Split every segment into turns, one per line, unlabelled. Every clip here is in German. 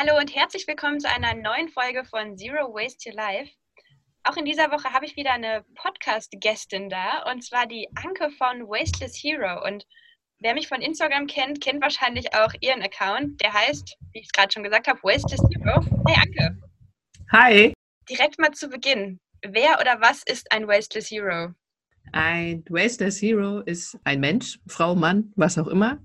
Hallo und herzlich willkommen zu einer neuen Folge von Zero Waste Your Life. Auch in dieser Woche habe ich wieder eine Podcast-Gästin da und zwar die Anke von Wasteless Hero. Und wer mich von Instagram kennt, kennt wahrscheinlich auch ihren Account. Der heißt, wie ich es gerade schon gesagt habe, Wasteless Hero. Hey Anke.
Hi.
Direkt mal zu Beginn. Wer oder was ist ein Wasteless Hero?
Ein Wasteless Hero ist ein Mensch, Frau, Mann, was auch immer,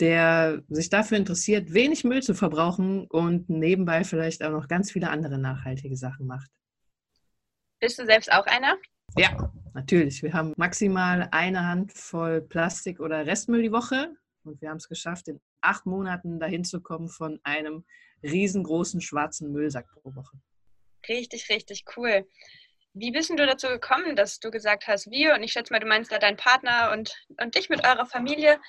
der sich dafür interessiert, wenig Müll zu verbrauchen und nebenbei vielleicht auch noch ganz viele andere nachhaltige Sachen macht.
Bist du selbst auch einer?
Ja, natürlich. Wir haben maximal eine Handvoll Plastik oder Restmüll die Woche und wir haben es geschafft, in acht Monaten dahin zu kommen von einem riesengroßen schwarzen Müllsack pro Woche.
Richtig, richtig cool. Wie bist du dazu gekommen, dass du gesagt hast, wir, und ich schätze mal, du meinst da deinen Partner und, und dich mit eurer Familie,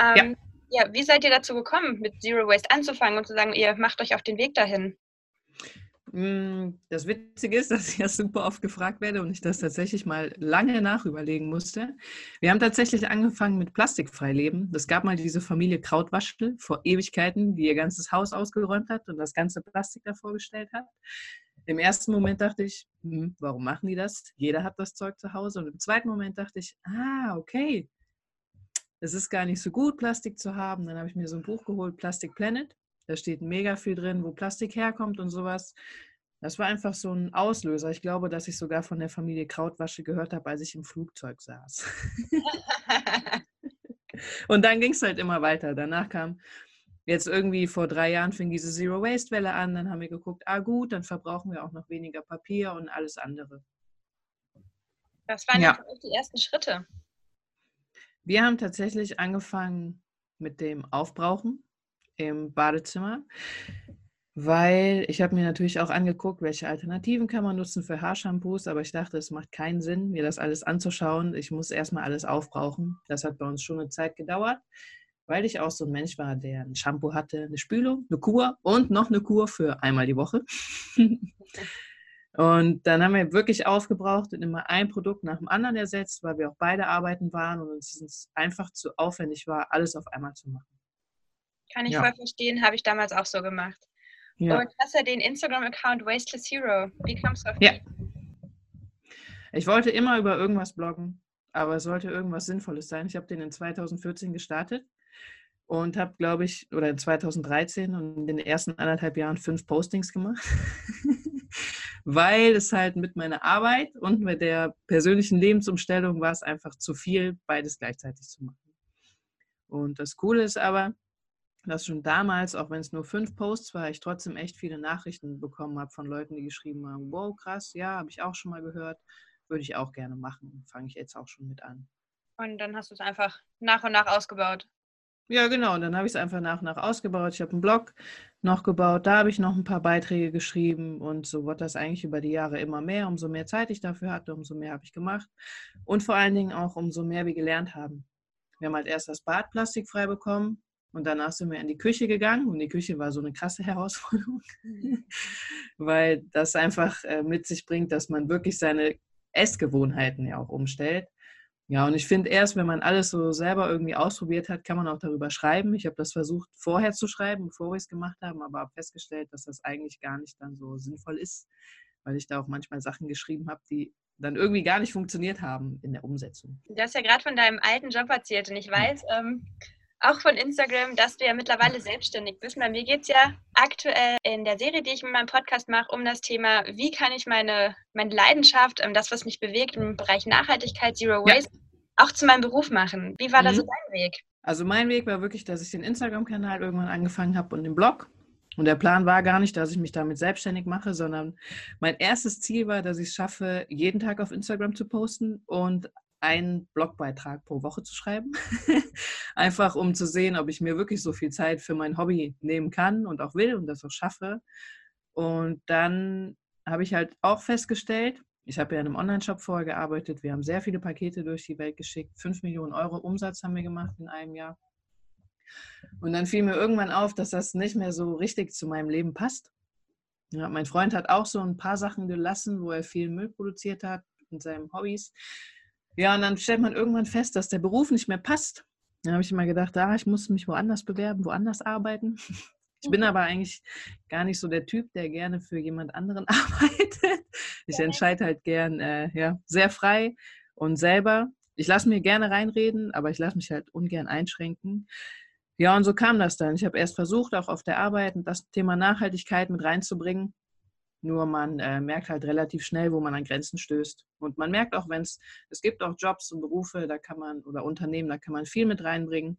ähm, ja ja, wie seid ihr dazu gekommen, mit Zero Waste anzufangen und zu sagen, ihr macht euch auf den Weg dahin?
Mm, das Witzige ist, dass ich ja super oft gefragt werde und ich das tatsächlich mal lange nachüberlegen musste. Wir haben tatsächlich angefangen mit plastikfrei leben. Es gab mal diese Familie Krautwaschel vor Ewigkeiten, die ihr ganzes Haus ausgeräumt hat und das ganze Plastik da vorgestellt hat. Im ersten Moment dachte ich, hm, warum machen die das? Jeder hat das Zeug zu Hause. Und im zweiten Moment dachte ich, ah, okay, es ist gar nicht so gut, Plastik zu haben. Dann habe ich mir so ein Buch geholt, Plastic Planet. Da steht mega viel drin, wo Plastik herkommt und sowas. Das war einfach so ein Auslöser. Ich glaube, dass ich sogar von der Familie Krautwasche gehört habe, als ich im Flugzeug saß. und dann ging es halt immer weiter. Danach kam jetzt irgendwie vor drei Jahren fing diese Zero Waste Welle an. Dann haben wir geguckt, ah gut, dann verbrauchen wir auch noch weniger Papier und alles andere.
Das waren ja die ersten Schritte.
Wir haben tatsächlich angefangen mit dem Aufbrauchen im Badezimmer, weil ich habe mir natürlich auch angeguckt, welche Alternativen kann man nutzen für Haarshampoos, aber ich dachte, es macht keinen Sinn, mir das alles anzuschauen. Ich muss erstmal alles aufbrauchen. Das hat bei uns schon eine Zeit gedauert, weil ich auch so ein Mensch war, der ein Shampoo hatte, eine Spülung, eine Kur und noch eine Kur für einmal die Woche. Und dann haben wir wirklich aufgebraucht und immer ein Produkt nach dem anderen ersetzt, weil wir auch beide arbeiten waren und uns einfach zu aufwendig war, alles auf einmal zu machen.
Kann ich ja. voll verstehen, habe ich damals auch so gemacht. Ja. Und hast ja den Instagram-Account Wasteless Hero. Wie kamst du auf
Ja. Ich wollte immer über irgendwas bloggen, aber es sollte irgendwas Sinnvolles sein. Ich habe den in 2014 gestartet und habe, glaube ich, oder in 2013 und in den ersten anderthalb Jahren fünf Postings gemacht. weil es halt mit meiner Arbeit und mit der persönlichen Lebensumstellung war es einfach zu viel, beides gleichzeitig zu machen. Und das Coole ist aber, dass schon damals, auch wenn es nur fünf Posts war, ich trotzdem echt viele Nachrichten bekommen habe von Leuten, die geschrieben haben, wow, krass, ja, habe ich auch schon mal gehört, würde ich auch gerne machen. Fange ich jetzt auch schon mit an.
Und dann hast du es einfach nach und nach ausgebaut.
Ja, genau. Und dann habe ich es einfach nach und nach ausgebaut. Ich habe einen Blog noch gebaut, da habe ich noch ein paar Beiträge geschrieben und so wurde das eigentlich über die Jahre immer mehr. Umso mehr Zeit ich dafür hatte, umso mehr habe ich gemacht. Und vor allen Dingen auch, umso mehr wir gelernt haben. Wir haben halt erst das Bad plastikfrei bekommen und danach sind wir in die Küche gegangen und die Küche war so eine krasse Herausforderung, weil das einfach äh, mit sich bringt, dass man wirklich seine Essgewohnheiten ja auch umstellt. Ja, und ich finde erst, wenn man alles so selber irgendwie ausprobiert hat, kann man auch darüber schreiben. Ich habe das versucht vorher zu schreiben, bevor wir es gemacht haben, aber habe festgestellt, dass das eigentlich gar nicht dann so sinnvoll ist, weil ich da auch manchmal Sachen geschrieben habe, die dann irgendwie gar nicht funktioniert haben in der Umsetzung.
Du hast ja gerade von deinem alten Job erzählt und ich weiß, ähm, auch von Instagram, dass du ja mittlerweile selbstständig bist. Bei mir geht es ja aktuell in der Serie, die ich mit meinem Podcast mache, um das Thema, wie kann ich meine, meine Leidenschaft, das, was mich bewegt im Bereich Nachhaltigkeit, Zero Waste, ja. auch zu meinem Beruf machen. Wie war mhm. da so dein Weg?
Also mein Weg war wirklich, dass ich den Instagram-Kanal irgendwann angefangen habe und den Blog. Und der Plan war gar nicht, dass ich mich damit selbstständig mache, sondern mein erstes Ziel war, dass ich es schaffe, jeden Tag auf Instagram zu posten und einen Blogbeitrag pro Woche zu schreiben. Einfach um zu sehen, ob ich mir wirklich so viel Zeit für mein Hobby nehmen kann und auch will und das auch schaffe. Und dann habe ich halt auch festgestellt, ich habe ja in einem Online-Shop vorher gearbeitet, wir haben sehr viele Pakete durch die Welt geschickt, 5 Millionen Euro Umsatz haben wir gemacht in einem Jahr. Und dann fiel mir irgendwann auf, dass das nicht mehr so richtig zu meinem Leben passt. Ja, mein Freund hat auch so ein paar Sachen gelassen, wo er viel Müll produziert hat in seinen Hobbys. Ja, und dann stellt man irgendwann fest, dass der Beruf nicht mehr passt. Da habe ich immer gedacht, ah, ich muss mich woanders bewerben, woanders arbeiten. Ich bin aber eigentlich gar nicht so der Typ, der gerne für jemand anderen arbeitet. Ich entscheide halt gern äh, ja, sehr frei und selber. Ich lasse mir gerne reinreden, aber ich lasse mich halt ungern einschränken. Ja, und so kam das dann. Ich habe erst versucht, auch auf der Arbeit das Thema Nachhaltigkeit mit reinzubringen. Nur man äh, merkt halt relativ schnell, wo man an Grenzen stößt. Und man merkt auch, wenn es, es gibt auch Jobs und Berufe, da kann man, oder Unternehmen, da kann man viel mit reinbringen.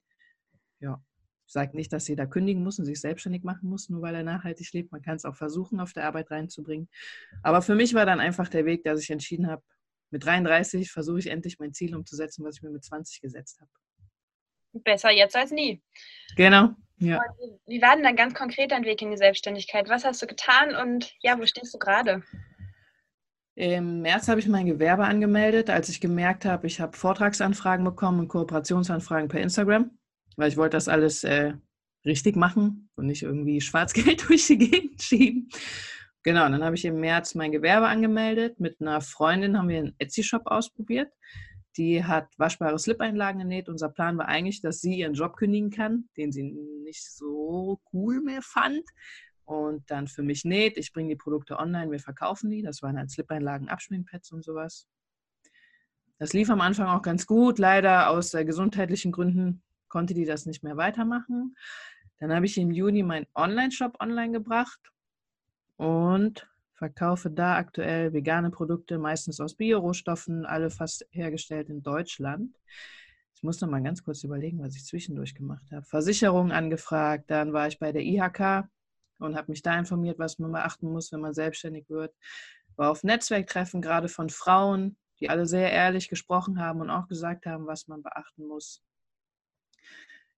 Ja, ich sage nicht, dass jeder kündigen muss und sich selbstständig machen muss, nur weil er nachhaltig lebt. Man kann es auch versuchen, auf der Arbeit reinzubringen. Aber für mich war dann einfach der Weg, dass ich entschieden habe, mit 33 versuche ich endlich mein Ziel umzusetzen, was ich mir mit 20 gesetzt habe.
Besser jetzt als nie.
Genau. Ja.
Wie war denn dann ganz konkret dein Weg in die Selbstständigkeit? Was hast du getan und ja, wo stehst du gerade?
Im März habe ich mein Gewerbe angemeldet, als ich gemerkt habe, ich habe Vortragsanfragen bekommen und Kooperationsanfragen per Instagram, weil ich wollte das alles äh, richtig machen und nicht irgendwie Schwarzgeld durch die Gegend schieben. Genau, dann habe ich im März mein Gewerbe angemeldet. Mit einer Freundin haben wir einen Etsy-Shop ausprobiert. Die hat waschbare Slip-Einlagen genäht. Unser Plan war eigentlich, dass sie ihren Job kündigen kann, den sie nicht so cool mehr fand. Und dann für mich näht. Ich bringe die Produkte online, wir verkaufen die. Das waren halt Slip-Einlagen, Abschminkpads und sowas. Das lief am Anfang auch ganz gut. Leider aus äh, gesundheitlichen Gründen konnte die das nicht mehr weitermachen. Dann habe ich im Juni meinen Online-Shop online gebracht und verkaufe da aktuell vegane Produkte, meistens aus Biorohstoffen, alle fast hergestellt in Deutschland. Ich muss noch mal ganz kurz überlegen, was ich zwischendurch gemacht habe. Versicherungen angefragt, dann war ich bei der IHK und habe mich da informiert, was man beachten muss, wenn man selbstständig wird. War auf Netzwerktreffen, gerade von Frauen, die alle sehr ehrlich gesprochen haben und auch gesagt haben, was man beachten muss.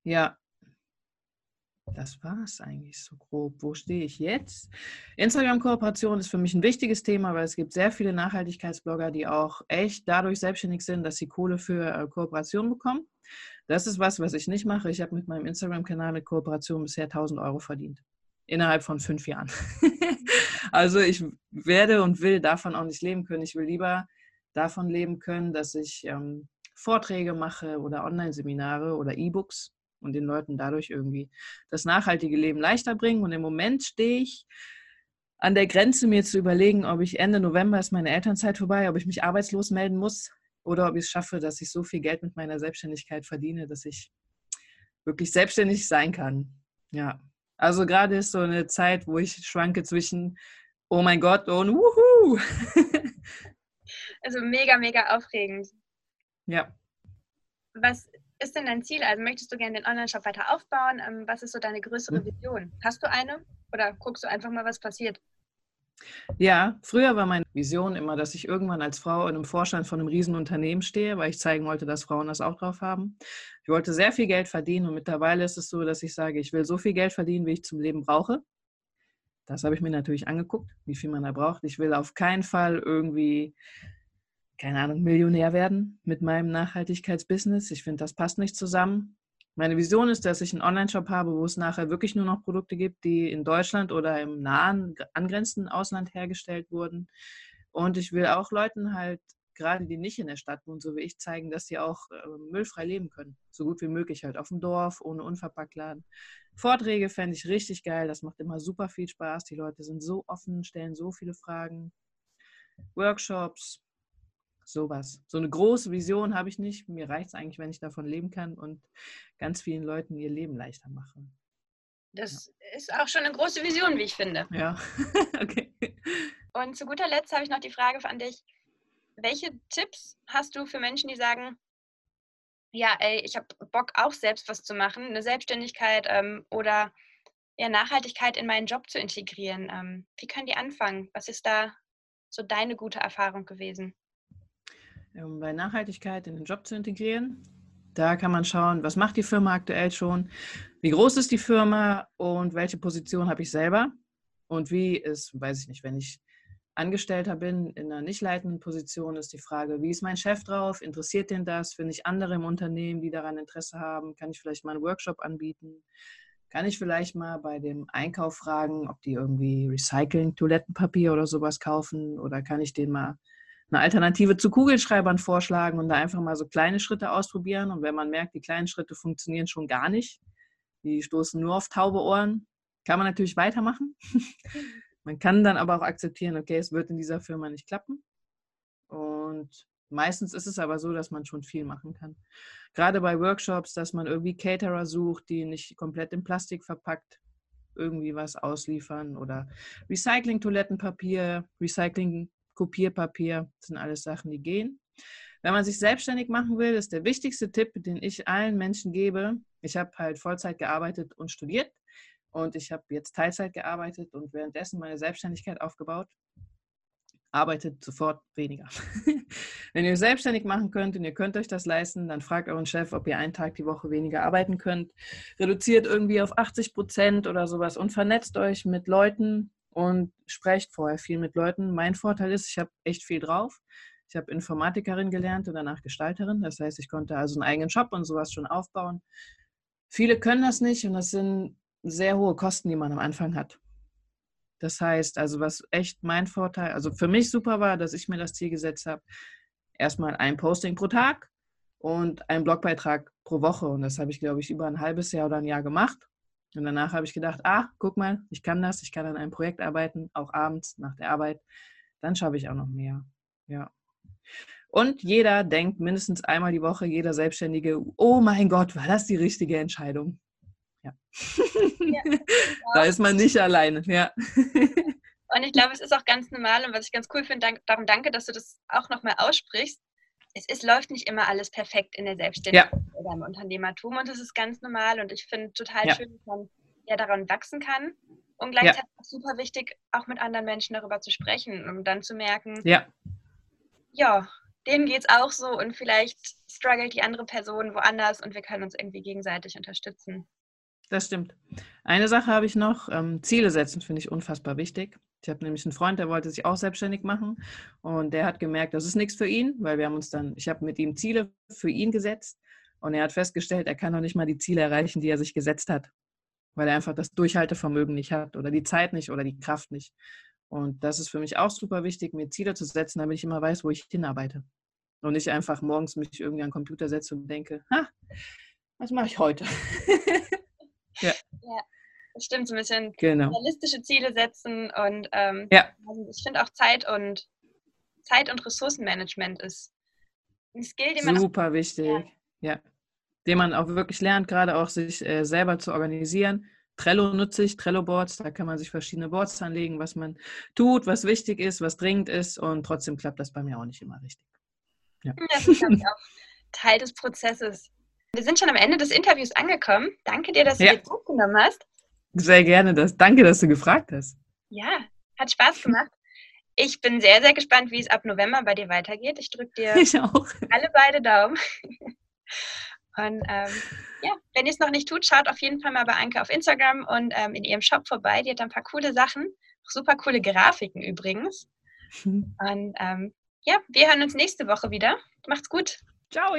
Ja, das war es eigentlich so grob. Wo stehe ich jetzt? Instagram-Kooperation ist für mich ein wichtiges Thema, weil es gibt sehr viele Nachhaltigkeitsblogger, die auch echt dadurch selbstständig sind, dass sie Kohle für äh, Kooperation bekommen. Das ist was, was ich nicht mache. Ich habe mit meinem Instagram-Kanal mit Kooperation bisher 1000 Euro verdient. Innerhalb von fünf Jahren. also ich werde und will davon auch nicht leben können. Ich will lieber davon leben können, dass ich ähm, Vorträge mache oder Online-Seminare oder E-Books und den Leuten dadurch irgendwie das nachhaltige Leben leichter bringen. Und im Moment stehe ich an der Grenze, mir zu überlegen, ob ich Ende November ist meine Elternzeit vorbei, ob ich mich arbeitslos melden muss oder ob ich es schaffe, dass ich so viel Geld mit meiner Selbstständigkeit verdiene, dass ich wirklich selbstständig sein kann. Ja. Also gerade ist so eine Zeit, wo ich schwanke zwischen Oh mein Gott und Wuhu.
also mega, mega aufregend.
Ja.
Was ist denn dein Ziel? Also möchtest du gerne den Online-Shop weiter aufbauen? Ähm, was ist so deine größere hm. Vision? Hast du eine oder guckst du einfach mal, was passiert?
Ja, früher war meine Vision immer, dass ich irgendwann als Frau in einem Vorstand von einem Riesenunternehmen stehe, weil ich zeigen wollte, dass Frauen das auch drauf haben. Ich wollte sehr viel Geld verdienen und mittlerweile ist es so, dass ich sage, ich will so viel Geld verdienen, wie ich zum Leben brauche. Das habe ich mir natürlich angeguckt, wie viel man da braucht. Ich will auf keinen Fall irgendwie keine Ahnung, Millionär werden mit meinem Nachhaltigkeitsbusiness. Ich finde, das passt nicht zusammen. Meine Vision ist, dass ich einen Online-Shop habe, wo es nachher wirklich nur noch Produkte gibt, die in Deutschland oder im nahen, angrenzenden Ausland hergestellt wurden. Und ich will auch Leuten halt, gerade die nicht in der Stadt wohnen, so wie ich, zeigen, dass sie auch äh, müllfrei leben können. So gut wie möglich halt auf dem Dorf, ohne Unverpacktladen. Vorträge fände ich richtig geil. Das macht immer super viel Spaß. Die Leute sind so offen, stellen so viele Fragen. Workshops, sowas. So eine große Vision habe ich nicht. Mir reicht es eigentlich, wenn ich davon leben kann und ganz vielen Leuten ihr Leben leichter mache.
Das ja. ist auch schon eine große Vision, wie ich finde.
Ja, okay.
Und zu guter Letzt habe ich noch die Frage an dich. Welche Tipps hast du für Menschen, die sagen, ja, ey, ich habe Bock auch selbst was zu machen, eine Selbstständigkeit ähm, oder ja, Nachhaltigkeit in meinen Job zu integrieren? Ähm, wie können die anfangen? Was ist da so deine gute Erfahrung gewesen?
Um bei Nachhaltigkeit in den Job zu integrieren. Da kann man schauen, was macht die Firma aktuell schon, wie groß ist die Firma und welche Position habe ich selber und wie ist, weiß ich nicht, wenn ich Angestellter bin in einer nicht leitenden Position, ist die Frage, wie ist mein Chef drauf? Interessiert den das? Finde ich andere im Unternehmen, die daran Interesse haben? Kann ich vielleicht mal einen Workshop anbieten? Kann ich vielleicht mal bei dem Einkauf fragen, ob die irgendwie Recycling, Toilettenpapier oder sowas kaufen? Oder kann ich den mal eine Alternative zu Kugelschreibern vorschlagen und da einfach mal so kleine Schritte ausprobieren. Und wenn man merkt, die kleinen Schritte funktionieren schon gar nicht, die stoßen nur auf taube Ohren, Kann man natürlich weitermachen. man kann dann aber auch akzeptieren, okay, es wird in dieser Firma nicht klappen. Und meistens ist es aber so, dass man schon viel machen kann. Gerade bei Workshops, dass man irgendwie Caterer sucht, die nicht komplett in Plastik verpackt irgendwie was ausliefern oder Recycling-Toilettenpapier, Recycling-Kopierpapier, das sind alles Sachen, die gehen. Wenn man sich selbstständig machen will, ist der wichtigste Tipp, den ich allen Menschen gebe. Ich habe halt Vollzeit gearbeitet und studiert und ich habe jetzt Teilzeit gearbeitet und währenddessen meine Selbstständigkeit aufgebaut arbeitet sofort weniger. Wenn ihr selbstständig machen könnt und ihr könnt euch das leisten, dann fragt euren Chef, ob ihr einen Tag die Woche weniger arbeiten könnt. Reduziert irgendwie auf 80 Prozent oder sowas und vernetzt euch mit Leuten und sprecht vorher viel mit Leuten. Mein Vorteil ist, ich habe echt viel drauf. Ich habe Informatikerin gelernt und danach Gestalterin. Das heißt, ich konnte also einen eigenen Shop und sowas schon aufbauen. Viele können das nicht und das sind sehr hohe Kosten, die man am Anfang hat. Das heißt, also was echt mein Vorteil, also für mich super war, dass ich mir das Ziel gesetzt habe, erstmal ein Posting pro Tag und einen Blogbeitrag pro Woche. Und das habe ich, glaube ich, über ein halbes Jahr oder ein Jahr gemacht. Und danach habe ich gedacht, ah, guck mal, ich kann das, ich kann an einem Projekt arbeiten, auch abends nach der Arbeit. Dann schaffe ich auch noch mehr. Ja. Und jeder denkt mindestens einmal die Woche, jeder Selbstständige, oh mein Gott, war das die richtige Entscheidung? Ja. ja da ist man nicht alleine, ja.
Und ich glaube, es ist auch ganz normal und was ich ganz cool finde, darum danke, dass du das auch nochmal aussprichst. Es, es, läuft nicht immer alles perfekt in der Selbstständigkeit ja. oder im Unternehmertum und das ist ganz normal und ich finde total ja. schön, dass man ja daran wachsen kann und gleichzeitig ja. auch super wichtig, auch mit anderen Menschen darüber zu sprechen, um dann zu merken,
ja,
ja denen geht es auch so und vielleicht struggelt die andere Person woanders und wir können uns irgendwie gegenseitig unterstützen.
Das stimmt. Eine Sache habe ich noch. Ähm, Ziele setzen finde ich unfassbar wichtig. Ich habe nämlich einen Freund, der wollte sich auch selbstständig machen und der hat gemerkt, das ist nichts für ihn, weil wir haben uns dann, ich habe mit ihm Ziele für ihn gesetzt und er hat festgestellt, er kann noch nicht mal die Ziele erreichen, die er sich gesetzt hat, weil er einfach das Durchhaltevermögen nicht hat oder die Zeit nicht oder die Kraft nicht. Und das ist für mich auch super wichtig, mir Ziele zu setzen, damit ich immer weiß, wo ich hinarbeite. Und nicht einfach morgens mich irgendwie an den Computer setze und denke, ha, was mache ich heute?
Ja. ja. Das stimmt, so ein bisschen
genau.
realistische Ziele setzen und ähm,
ja.
Also ich finde auch Zeit und Zeit und Ressourcenmanagement ist
ein Skill, den man super wichtig, lernt. ja, den man auch wirklich lernt, gerade auch sich äh, selber zu organisieren. Trello nutze ich, Trello-Boards, da kann man sich verschiedene Boards anlegen, was man tut, was wichtig ist, was dringend ist und trotzdem klappt das bei mir auch nicht immer richtig.
Ja. Das ist, auch Teil des Prozesses. Wir sind schon am Ende des Interviews angekommen. Danke dir, dass du ja. dir Zeit genommen hast.
Sehr gerne. Das. Danke, dass du gefragt hast.
Ja, hat Spaß gemacht. Ich bin sehr, sehr gespannt, wie es ab November bei dir weitergeht. Ich drücke dir
ich
alle beide Daumen. Und ähm, ja, wenn ihr es noch nicht tut, schaut auf jeden Fall mal bei Anke auf Instagram und ähm, in ihrem Shop vorbei. Die hat ein paar coole Sachen, super coole Grafiken übrigens. Und ähm, ja, wir hören uns nächste Woche wieder. Macht's gut.
Ciao.